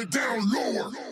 it down lower.